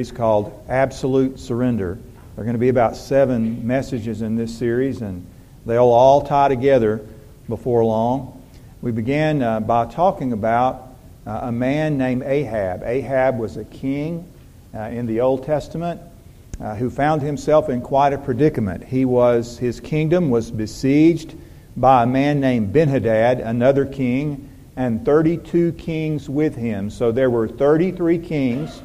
series called Absolute Surrender. There are going to be about seven messages in this series, and they'll all tie together before long. We began uh, by talking about uh, a man named Ahab. Ahab was a king uh, in the Old Testament uh, who found himself in quite a predicament. He was, his kingdom was besieged by a man named Benhadad, another king, and 32 kings with him. So there were 33 kings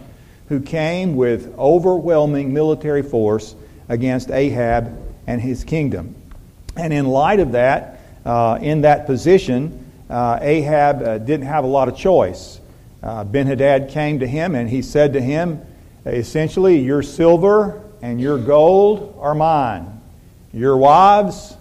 who came with overwhelming military force against Ahab and his kingdom. And in light of that, uh, in that position, uh, Ahab uh, didn't have a lot of choice. Uh, ben Hadad came to him and he said to him, essentially, Your silver and your gold are mine, your wives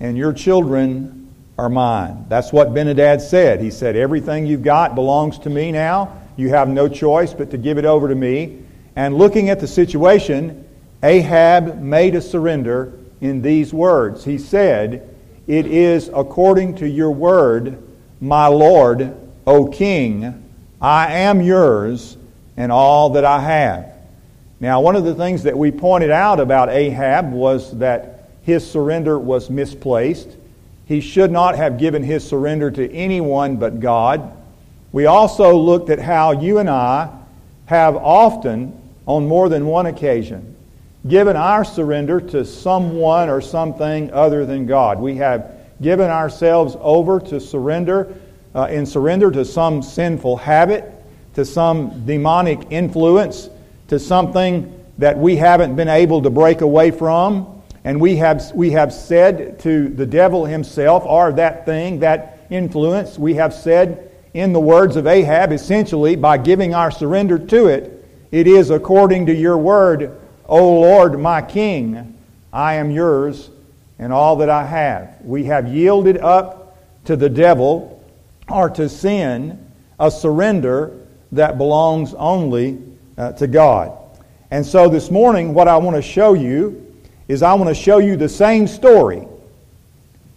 and your children are mine. That's what Ben Hadad said. He said, Everything you've got belongs to me now. You have no choice but to give it over to me. And looking at the situation, Ahab made a surrender in these words. He said, It is according to your word, my Lord, O King, I am yours and all that I have. Now, one of the things that we pointed out about Ahab was that his surrender was misplaced. He should not have given his surrender to anyone but God. We also looked at how you and I have often, on more than one occasion, given our surrender to someone or something other than God. We have given ourselves over to surrender, uh, in surrender to some sinful habit, to some demonic influence, to something that we haven't been able to break away from. And we have, we have said to the devil himself, or that thing, that influence, we have said, in the words of Ahab, essentially by giving our surrender to it, it is according to your word, O Lord, my King, I am yours and all that I have. We have yielded up to the devil or to sin a surrender that belongs only uh, to God. And so this morning, what I want to show you is I want to show you the same story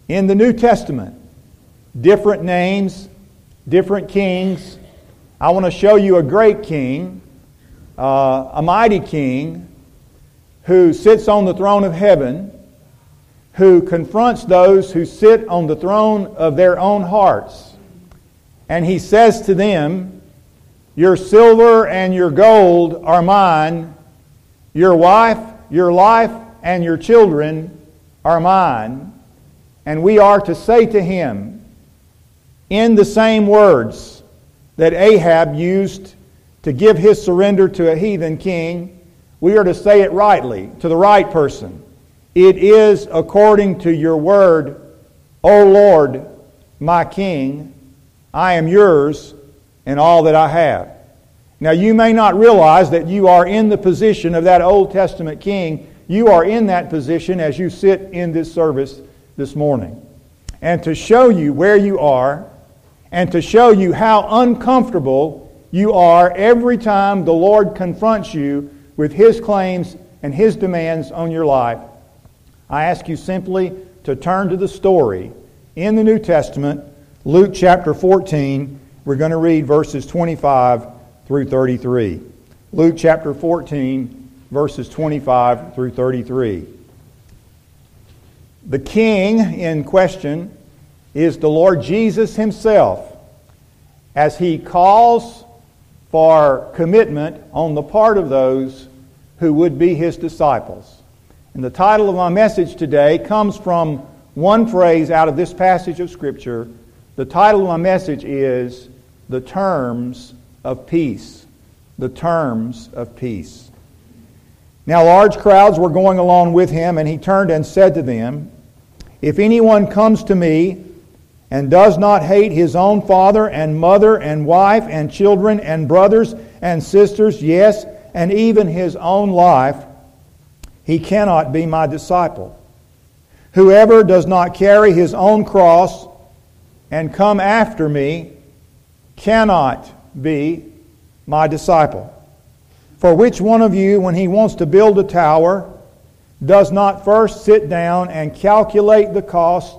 in the New Testament. Different names, different kings. I want to show you a great king, uh, a mighty king, who sits on the throne of heaven, who confronts those who sit on the throne of their own hearts. And he says to them, Your silver and your gold are mine, your wife, your life, and your children are mine. And we are to say to him, in the same words that Ahab used to give his surrender to a heathen king, we are to say it rightly to the right person. It is according to your word, O Lord, my King, I am yours and all that I have. Now, you may not realize that you are in the position of that Old Testament king. You are in that position as you sit in this service this morning. And to show you where you are, and to show you how uncomfortable you are every time the Lord confronts you with His claims and His demands on your life, I ask you simply to turn to the story in the New Testament, Luke chapter 14. We're going to read verses 25 through 33. Luke chapter 14, verses 25 through 33. The king in question is the Lord Jesus Himself as He calls for commitment on the part of those who would be His disciples. And the title of my message today comes from one phrase out of this passage of Scripture. The title of my message is The Terms of Peace. The Terms of Peace. Now, large crowds were going along with him, and he turned and said to them, If anyone comes to me and does not hate his own father and mother and wife and children and brothers and sisters, yes, and even his own life, he cannot be my disciple. Whoever does not carry his own cross and come after me cannot be my disciple. For which one of you, when he wants to build a tower, does not first sit down and calculate the cost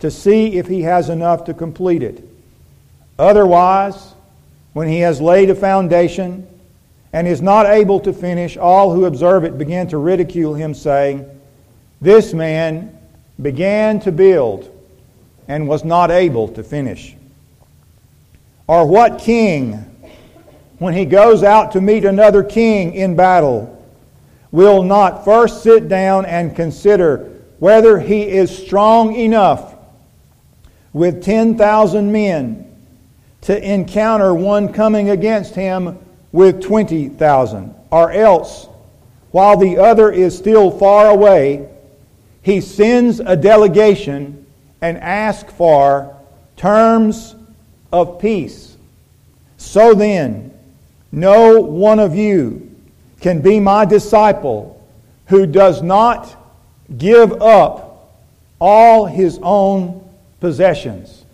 to see if he has enough to complete it. Otherwise, when he has laid a foundation and is not able to finish, all who observe it begin to ridicule him, saying, This man began to build and was not able to finish. Or what king, when he goes out to meet another king in battle, will not first sit down and consider whether he is strong enough with 10,000 men to encounter one coming against him with 20,000? Or else, while the other is still far away, he sends a delegation and asks for terms of peace. So then, no one of you can be my disciple who does not give up all his own possessions.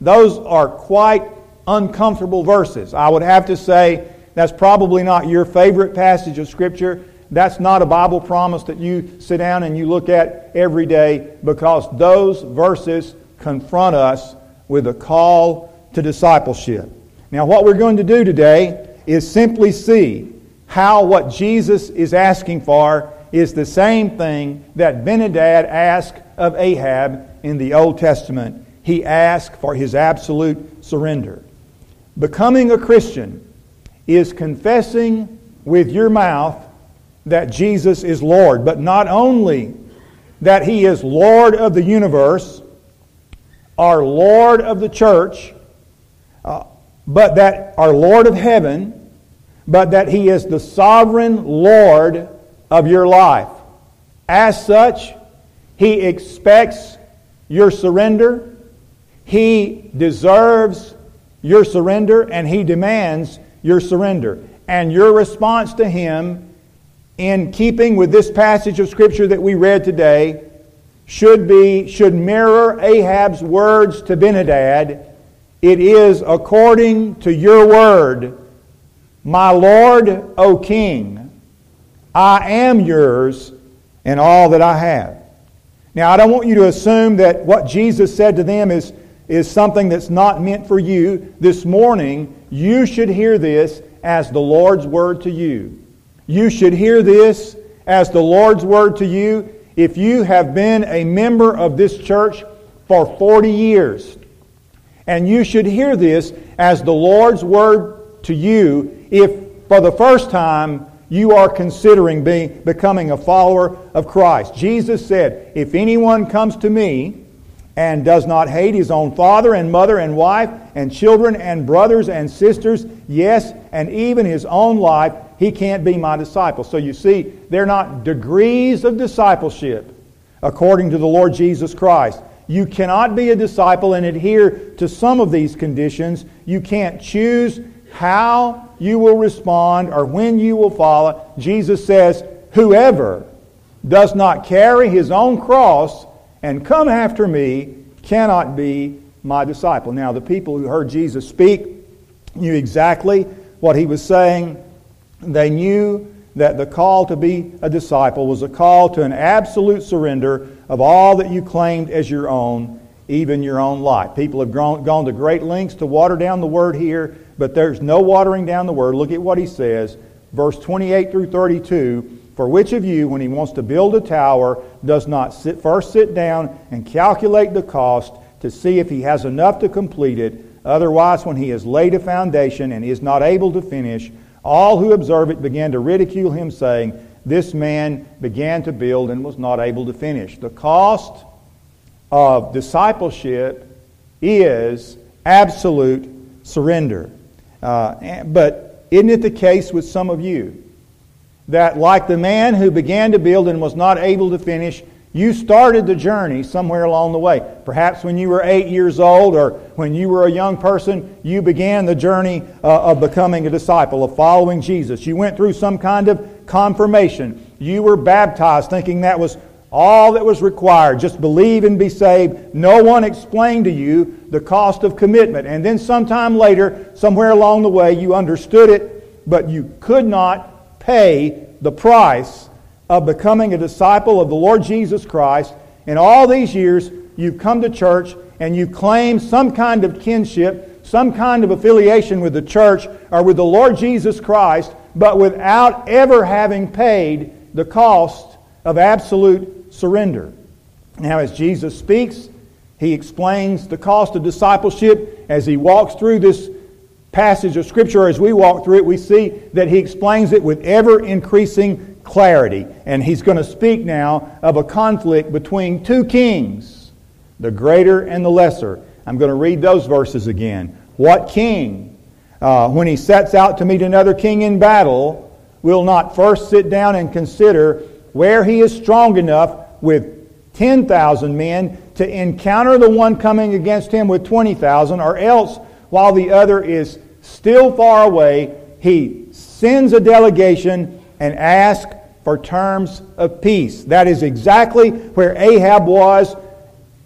Those are quite uncomfortable verses. I would have to say that's probably not your favorite passage of Scripture. That's not a Bible promise that you sit down and you look at every day because those verses confront us with a call to discipleship. Now, what we're going to do today is simply see how what Jesus is asking for is the same thing that Benhadad asked of Ahab in the Old Testament. He asked for his absolute surrender. Becoming a Christian is confessing with your mouth that Jesus is Lord, but not only that He is Lord of the universe, our Lord of the church, uh, but that our Lord of heaven, but that He is the sovereign Lord of your life. As such, He expects your surrender. He deserves your surrender, and He demands your surrender. And your response to Him, in keeping with this passage of Scripture that we read today, should be should mirror Ahab's words to Benhadad. It is according to your word, my Lord, O King, I am yours and all that I have. Now, I don't want you to assume that what Jesus said to them is, is something that's not meant for you. This morning, you should hear this as the Lord's word to you. You should hear this as the Lord's word to you if you have been a member of this church for 40 years. And you should hear this as the Lord's word to you if for the first time you are considering being, becoming a follower of Christ. Jesus said, If anyone comes to me and does not hate his own father and mother and wife and children and brothers and sisters, yes, and even his own life, he can't be my disciple. So you see, they're not degrees of discipleship according to the Lord Jesus Christ. You cannot be a disciple and adhere to some of these conditions. You can't choose how you will respond or when you will follow. Jesus says, Whoever does not carry his own cross and come after me cannot be my disciple. Now, the people who heard Jesus speak knew exactly what he was saying. They knew that the call to be a disciple was a call to an absolute surrender of all that you claimed as your own, even your own life. People have gone, gone to great lengths to water down the word here but there's no watering down the word. Look at what he says, verse 28 through 32. For which of you, when he wants to build a tower, does not sit, first sit down and calculate the cost to see if he has enough to complete it? Otherwise, when he has laid a foundation and is not able to finish, all who observe it began to ridicule him, saying, This man began to build and was not able to finish. The cost of discipleship is absolute surrender. Uh, but isn't it the case with some of you that, like the man who began to build and was not able to finish, you started the journey somewhere along the way. Perhaps when you were eight years old or when you were a young person, you began the journey uh, of becoming a disciple, of following Jesus. You went through some kind of confirmation. You were baptized thinking that was all that was required, just believe and be saved. No one explained to you the cost of commitment. And then sometime later, somewhere along the way, you understood it, but you could not pay the price of becoming a disciple of the Lord Jesus Christ. In all these years, you've come to church and you claim some kind of kinship some kind of affiliation with the church or with the Lord Jesus Christ, but without ever having paid the cost of absolute surrender. Now, as Jesus speaks, he explains the cost of discipleship as he walks through this passage of Scripture. As we walk through it, we see that he explains it with ever increasing clarity. And he's going to speak now of a conflict between two kings, the greater and the lesser. I'm going to read those verses again. What king, uh, when he sets out to meet another king in battle, will not first sit down and consider where he is strong enough with 10,000 men to encounter the one coming against him with 20,000, or else, while the other is still far away, he sends a delegation and asks for terms of peace. That is exactly where Ahab was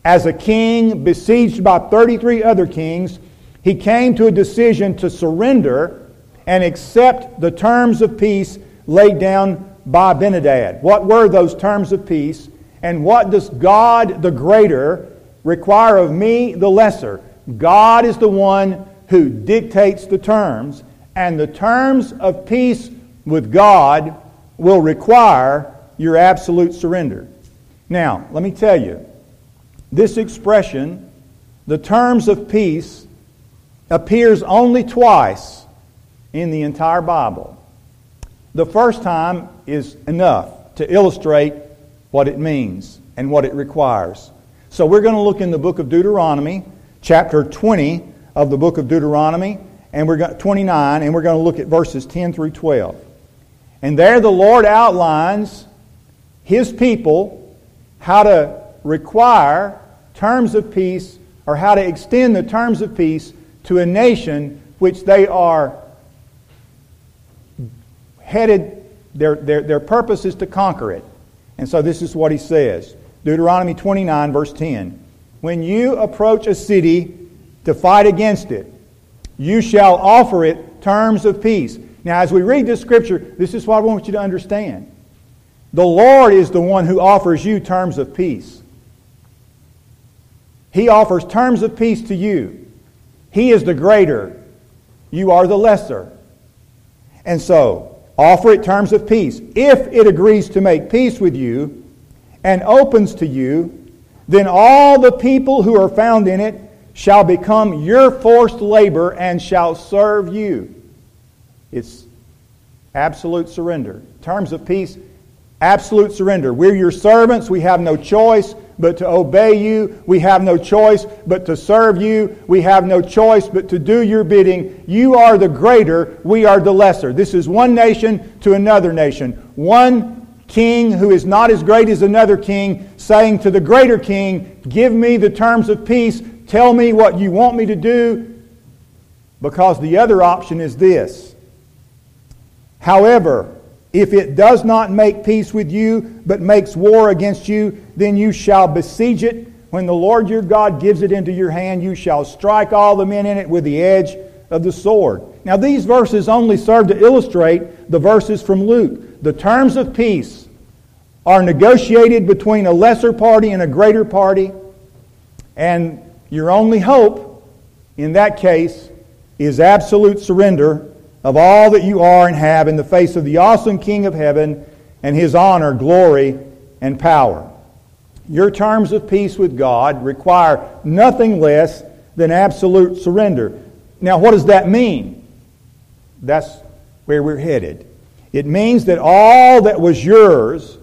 as a king besieged by 33 other kings. He came to a decision to surrender and accept the terms of peace laid down by Benhadad. What were those terms of peace? And what does God the greater require of me the lesser? God is the one who dictates the terms, and the terms of peace with God will require your absolute surrender. Now, let me tell you, this expression, the terms of peace, appears only twice in the entire Bible. The first time is enough to illustrate what it means and what it requires. So we're going to look in the book of Deuteronomy, chapter 20 of the book of Deuteronomy, and we're going 29, and we're going to look at verses 10 through 12. And there the Lord outlines his people how to require terms of peace or how to extend the terms of peace to a nation which they are headed, their, their, their purpose is to conquer it. And so this is what he says Deuteronomy 29, verse 10. When you approach a city to fight against it, you shall offer it terms of peace. Now, as we read this scripture, this is what I want you to understand. The Lord is the one who offers you terms of peace. He offers terms of peace to you. He is the greater. You are the lesser. And so, offer it terms of peace. If it agrees to make peace with you and opens to you, then all the people who are found in it shall become your forced labor and shall serve you. It's absolute surrender. Terms of peace, absolute surrender. We're your servants. We have no choice but to obey you. We have no choice but to serve you. We have no choice but to do your bidding. You are the greater, we are the lesser. This is one nation to another nation. One king who is not as great as another king saying to the greater king, Give me the terms of peace. Tell me what you want me to do. Because the other option is this. However, if it does not make peace with you, but makes war against you, then you shall besiege it. When the Lord your God gives it into your hand, you shall strike all the men in it with the edge of the sword. Now, these verses only serve to illustrate the verses from Luke. The terms of peace are negotiated between a lesser party and a greater party, and your only hope in that case is absolute surrender of all that you are and have in the face of the awesome King of heaven and his honor, glory, and power. Your terms of peace with God require nothing less than absolute surrender. Now, what does that mean? That's where we're headed. It means that all that was yours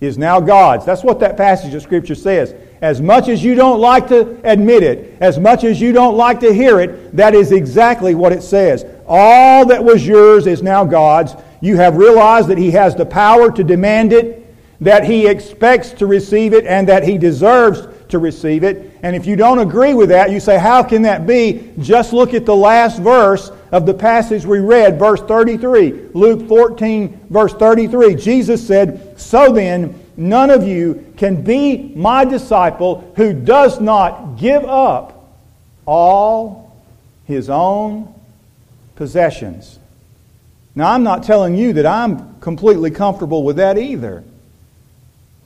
is now God's. That's what that passage of Scripture says. As much as you don't like to admit it, as much as you don't like to hear it, that is exactly what it says. All that was yours is now God's. You have realized that He has the power to demand it, that He expects to receive it, and that He deserves to receive it. And if you don't agree with that, you say, How can that be? Just look at the last verse of the passage we read, verse 33. Luke 14, verse 33. Jesus said, So then, none of you can be my disciple who does not give up all his own possessions. Now, I'm not telling you that I'm completely comfortable with that either.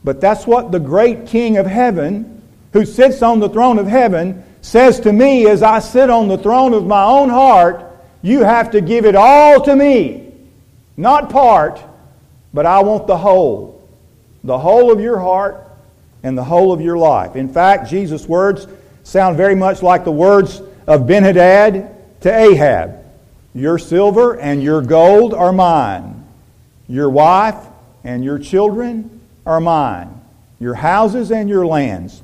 But that's what the great King of heaven, who sits on the throne of heaven, says to me as I sit on the throne of my own heart, you have to give it all to me. Not part, but I want the whole. The whole of your heart and the whole of your life. In fact, Jesus' words sound very much like the words of Benhadad to Ahab Your silver and your gold are mine. Your wife and your children are mine. Your houses and your lands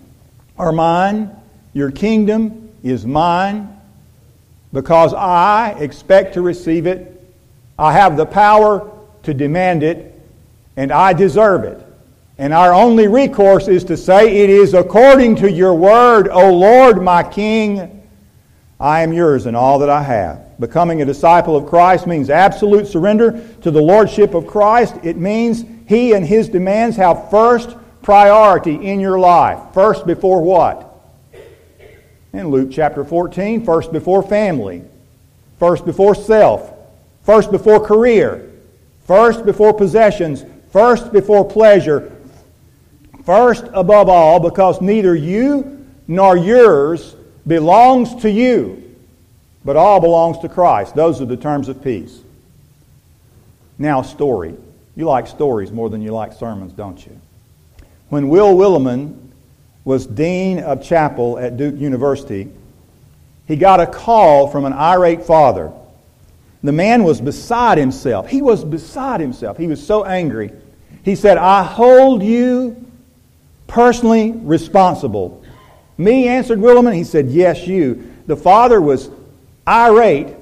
are mine. Your kingdom is mine because I expect to receive it. I have the power to demand it, and I deserve it. And our only recourse is to say, It is according to your word, O Lord, my King. I am yours and all that I have. Becoming a disciple of Christ means absolute surrender to the Lordship of Christ. It means He and His demands have first priority in your life. First before what? In Luke chapter 14, first before family, first before self, first before career, first before possessions, first before pleasure, first above all, because neither you nor yours belongs to you, but all belongs to Christ. Those are the terms of peace. Now, story. You like stories more than you like sermons, don't you? When Will Willimon was dean of chapel at Duke University, he got a call from an irate father. The man was beside himself. He was beside himself. He was so angry. He said, I hold you personally responsible. Me, answered Willimon. He said, Yes, you. The father was irate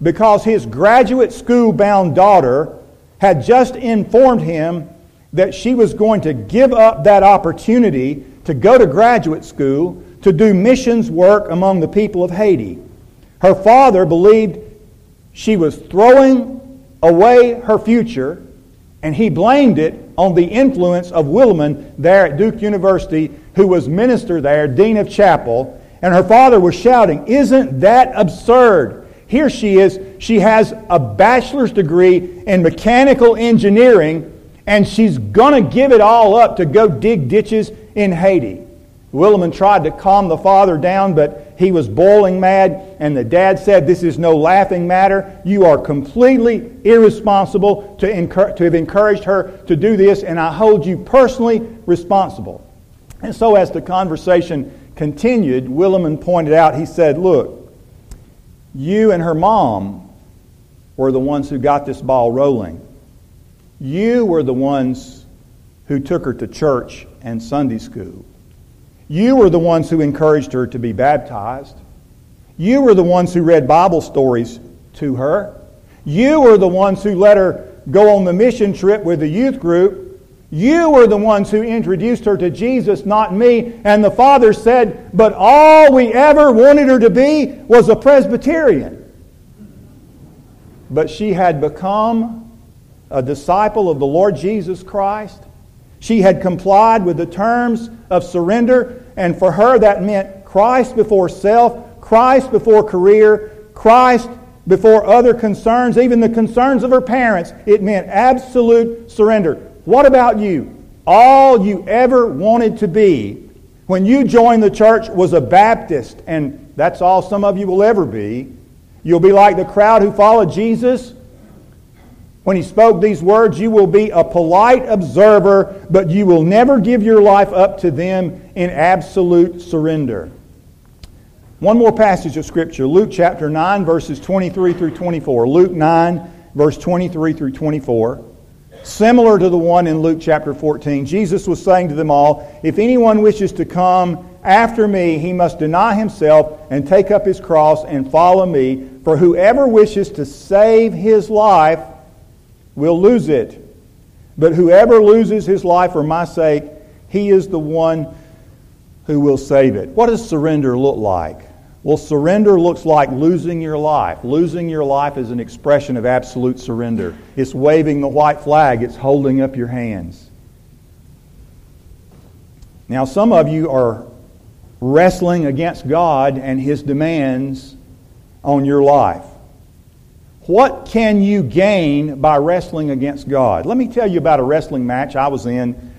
because his graduate school bound daughter had just informed him that she was going to give up that opportunity to go to graduate school to do missions work among the people of Haiti. Her father believed she was throwing away her future, and he blamed it on the influence of Willimon there at Duke University, who was minister there, dean of chapel. And her father was shouting, Isn't that absurd? Here she is. She has a bachelor's degree in mechanical engineering, and she's going to give it all up to go dig ditches in Haiti. Willimon tried to calm the father down, but he was boiling mad, and the dad said, This is no laughing matter. You are completely irresponsible to, to have encouraged her to do this, and I hold you personally responsible. And so, as the conversation continued, Willimon pointed out, he said, Look, you and her mom were the ones who got this ball rolling. You were the ones who took her to church and Sunday school. You were the ones who encouraged her to be baptized. You were the ones who read Bible stories to her. You were the ones who let her go on the mission trip with the youth group. You were the ones who introduced her to Jesus, not me. And the father said, But all we ever wanted her to be was a Presbyterian. But she had become a disciple of the Lord Jesus Christ. She had complied with the terms of surrender, and for her that meant Christ before self, Christ before career, Christ before other concerns, even the concerns of her parents. It meant absolute surrender. What about you? All you ever wanted to be when you joined the church was a Baptist, and that's all some of you will ever be. You'll be like the crowd who followed Jesus when he spoke these words, you will be a polite observer, but you will never give your life up to them in absolute surrender. One more passage of Scripture Luke chapter 9, verses 23 through 24. Luke 9, verse 23 through 24. Similar to the one in Luke chapter 14, Jesus was saying to them all, If anyone wishes to come after me, he must deny himself and take up his cross and follow me. For whoever wishes to save his life will lose it. But whoever loses his life for my sake, he is the one who will save it. What does surrender look like? Well, surrender looks like losing your life. Losing your life is an expression of absolute surrender. It's waving the white flag, it's holding up your hands. Now, some of you are wrestling against God and His demands on your life. What can you gain by wrestling against God? Let me tell you about a wrestling match I was in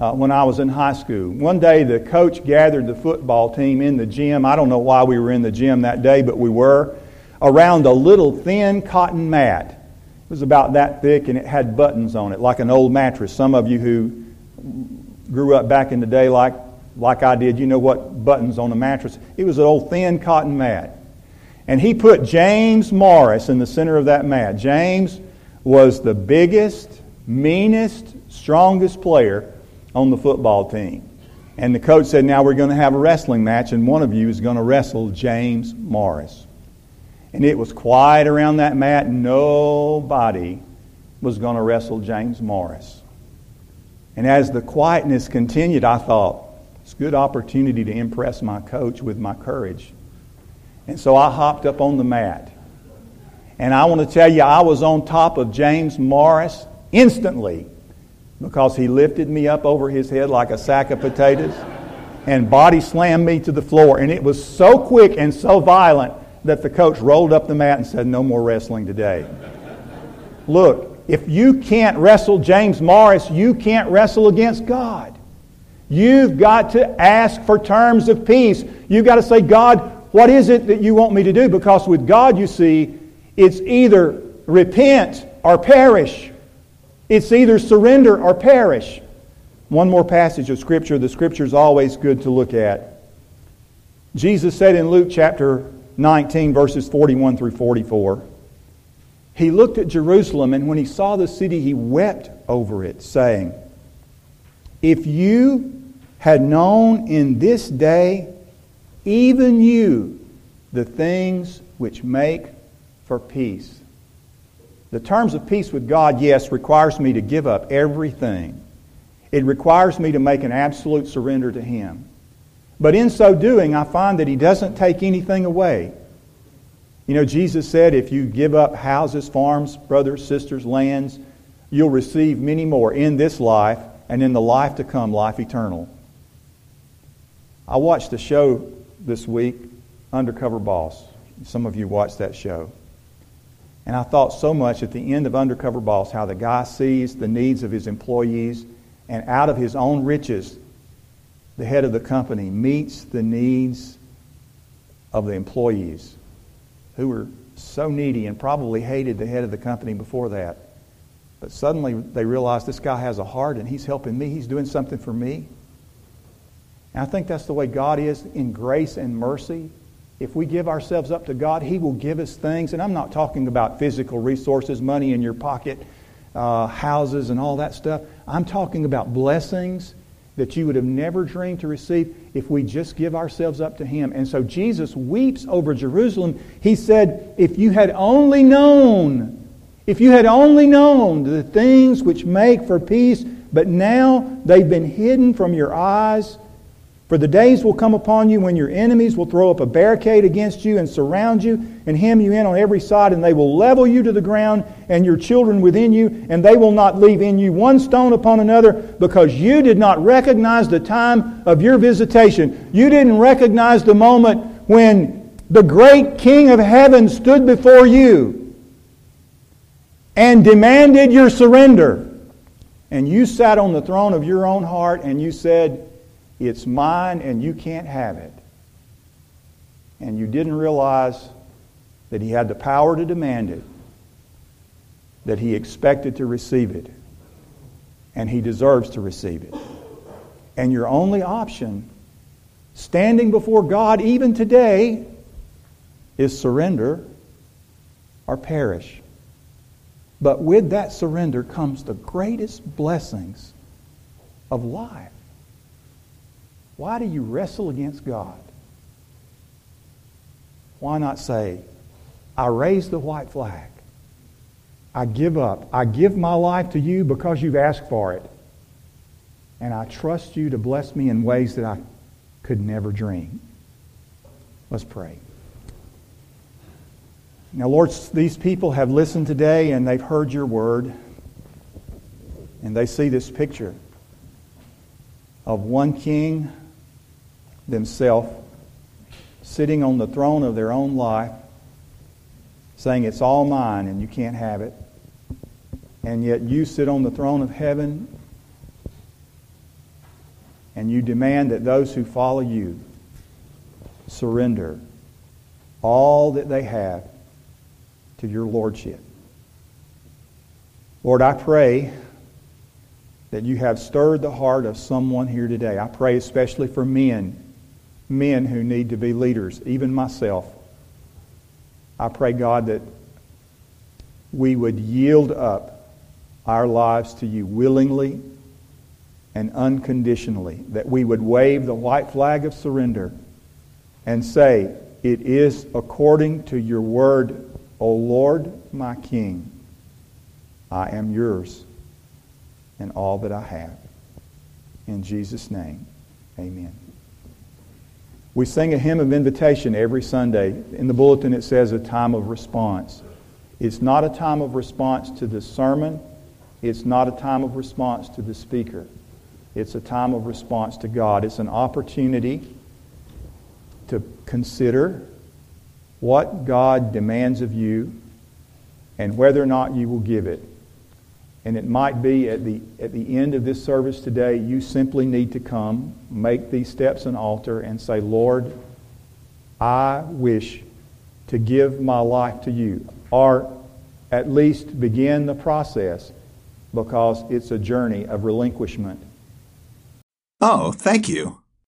uh, when I was in high school. One day, the coach gathered the football team in the gym. I don't know why we were in the gym that day, but we were around a little thin cotton mat. It was about that thick and it had buttons on it, like an old mattress. Some of you who grew up back in the day, like, like I did, you know what buttons on a mattress. It was an old thin cotton mat. And he put James Morris in the center of that mat. James was the biggest, meanest, strongest player on the football team. And the coach said, Now we're going to have a wrestling match, and one of you is going to wrestle James Morris. And it was quiet around that mat. Nobody was going to wrestle James Morris. And as the quietness continued, I thought, it's a good opportunity to impress my coach with my courage. And so I hopped up on the mat. And I want to tell you, I was on top of James Morris instantly because he lifted me up over his head like a sack of potatoes and body slammed me to the floor. And it was so quick and so violent that the coach rolled up the mat and said, No more wrestling today. Look, if you can't wrestle James Morris, you can't wrestle against God. You've got to ask for terms of peace. You've got to say, God, what is it that you want me to do? Because with God, you see, it's either repent or perish. It's either surrender or perish. One more passage of Scripture. The Scripture is always good to look at. Jesus said in Luke chapter 19, verses 41 through 44, He looked at Jerusalem, and when he saw the city, he wept over it, saying, If you had known in this day even you, the things which make for peace. The terms of peace with God, yes, requires me to give up everything. It requires me to make an absolute surrender to Him. But in so doing, I find that He doesn't take anything away. You know, Jesus said, if you give up houses, farms, brothers, sisters, lands, you'll receive many more in this life and in the life to come, life eternal. I watched a show this week, Undercover Boss. Some of you watched that show. And I thought so much at the end of Undercover Boss how the guy sees the needs of his employees and out of his own riches, the head of the company meets the needs of the employees who were so needy and probably hated the head of the company before that. But suddenly they realize this guy has a heart and he's helping me, he's doing something for me. And I think that's the way God is in grace and mercy. If we give ourselves up to God, He will give us things. And I'm not talking about physical resources, money in your pocket, uh, houses, and all that stuff. I'm talking about blessings that you would have never dreamed to receive if we just give ourselves up to Him. And so Jesus weeps over Jerusalem. He said, If you had only known, if you had only known the things which make for peace, but now they've been hidden from your eyes. For the days will come upon you when your enemies will throw up a barricade against you and surround you and hem you in on every side, and they will level you to the ground and your children within you, and they will not leave in you one stone upon another because you did not recognize the time of your visitation. You didn't recognize the moment when the great King of heaven stood before you and demanded your surrender. And you sat on the throne of your own heart and you said, it's mine and you can't have it. And you didn't realize that he had the power to demand it, that he expected to receive it, and he deserves to receive it. And your only option, standing before God even today, is surrender or perish. But with that surrender comes the greatest blessings of life. Why do you wrestle against God? Why not say, I raise the white flag. I give up. I give my life to you because you've asked for it. And I trust you to bless me in ways that I could never dream. Let's pray. Now, Lord, these people have listened today and they've heard your word. And they see this picture of one king themselves sitting on the throne of their own life, saying, It's all mine and you can't have it. And yet you sit on the throne of heaven and you demand that those who follow you surrender all that they have to your lordship. Lord, I pray that you have stirred the heart of someone here today. I pray especially for men, men who need to be leaders, even myself. I pray, God, that we would yield up our lives to you willingly and unconditionally, that we would wave the white flag of surrender and say, It is according to your word, O Lord, my King. I am yours and all that I have. In Jesus' name, amen. We sing a hymn of invitation every Sunday. In the bulletin, it says a time of response. It's not a time of response to the sermon, it's not a time of response to the speaker. It's a time of response to God. It's an opportunity to consider what God demands of you and whether or not you will give it. And it might be at the, at the end of this service today, you simply need to come, make these steps an altar, and say, Lord, I wish to give my life to you. Or at least begin the process because it's a journey of relinquishment. Oh, thank you.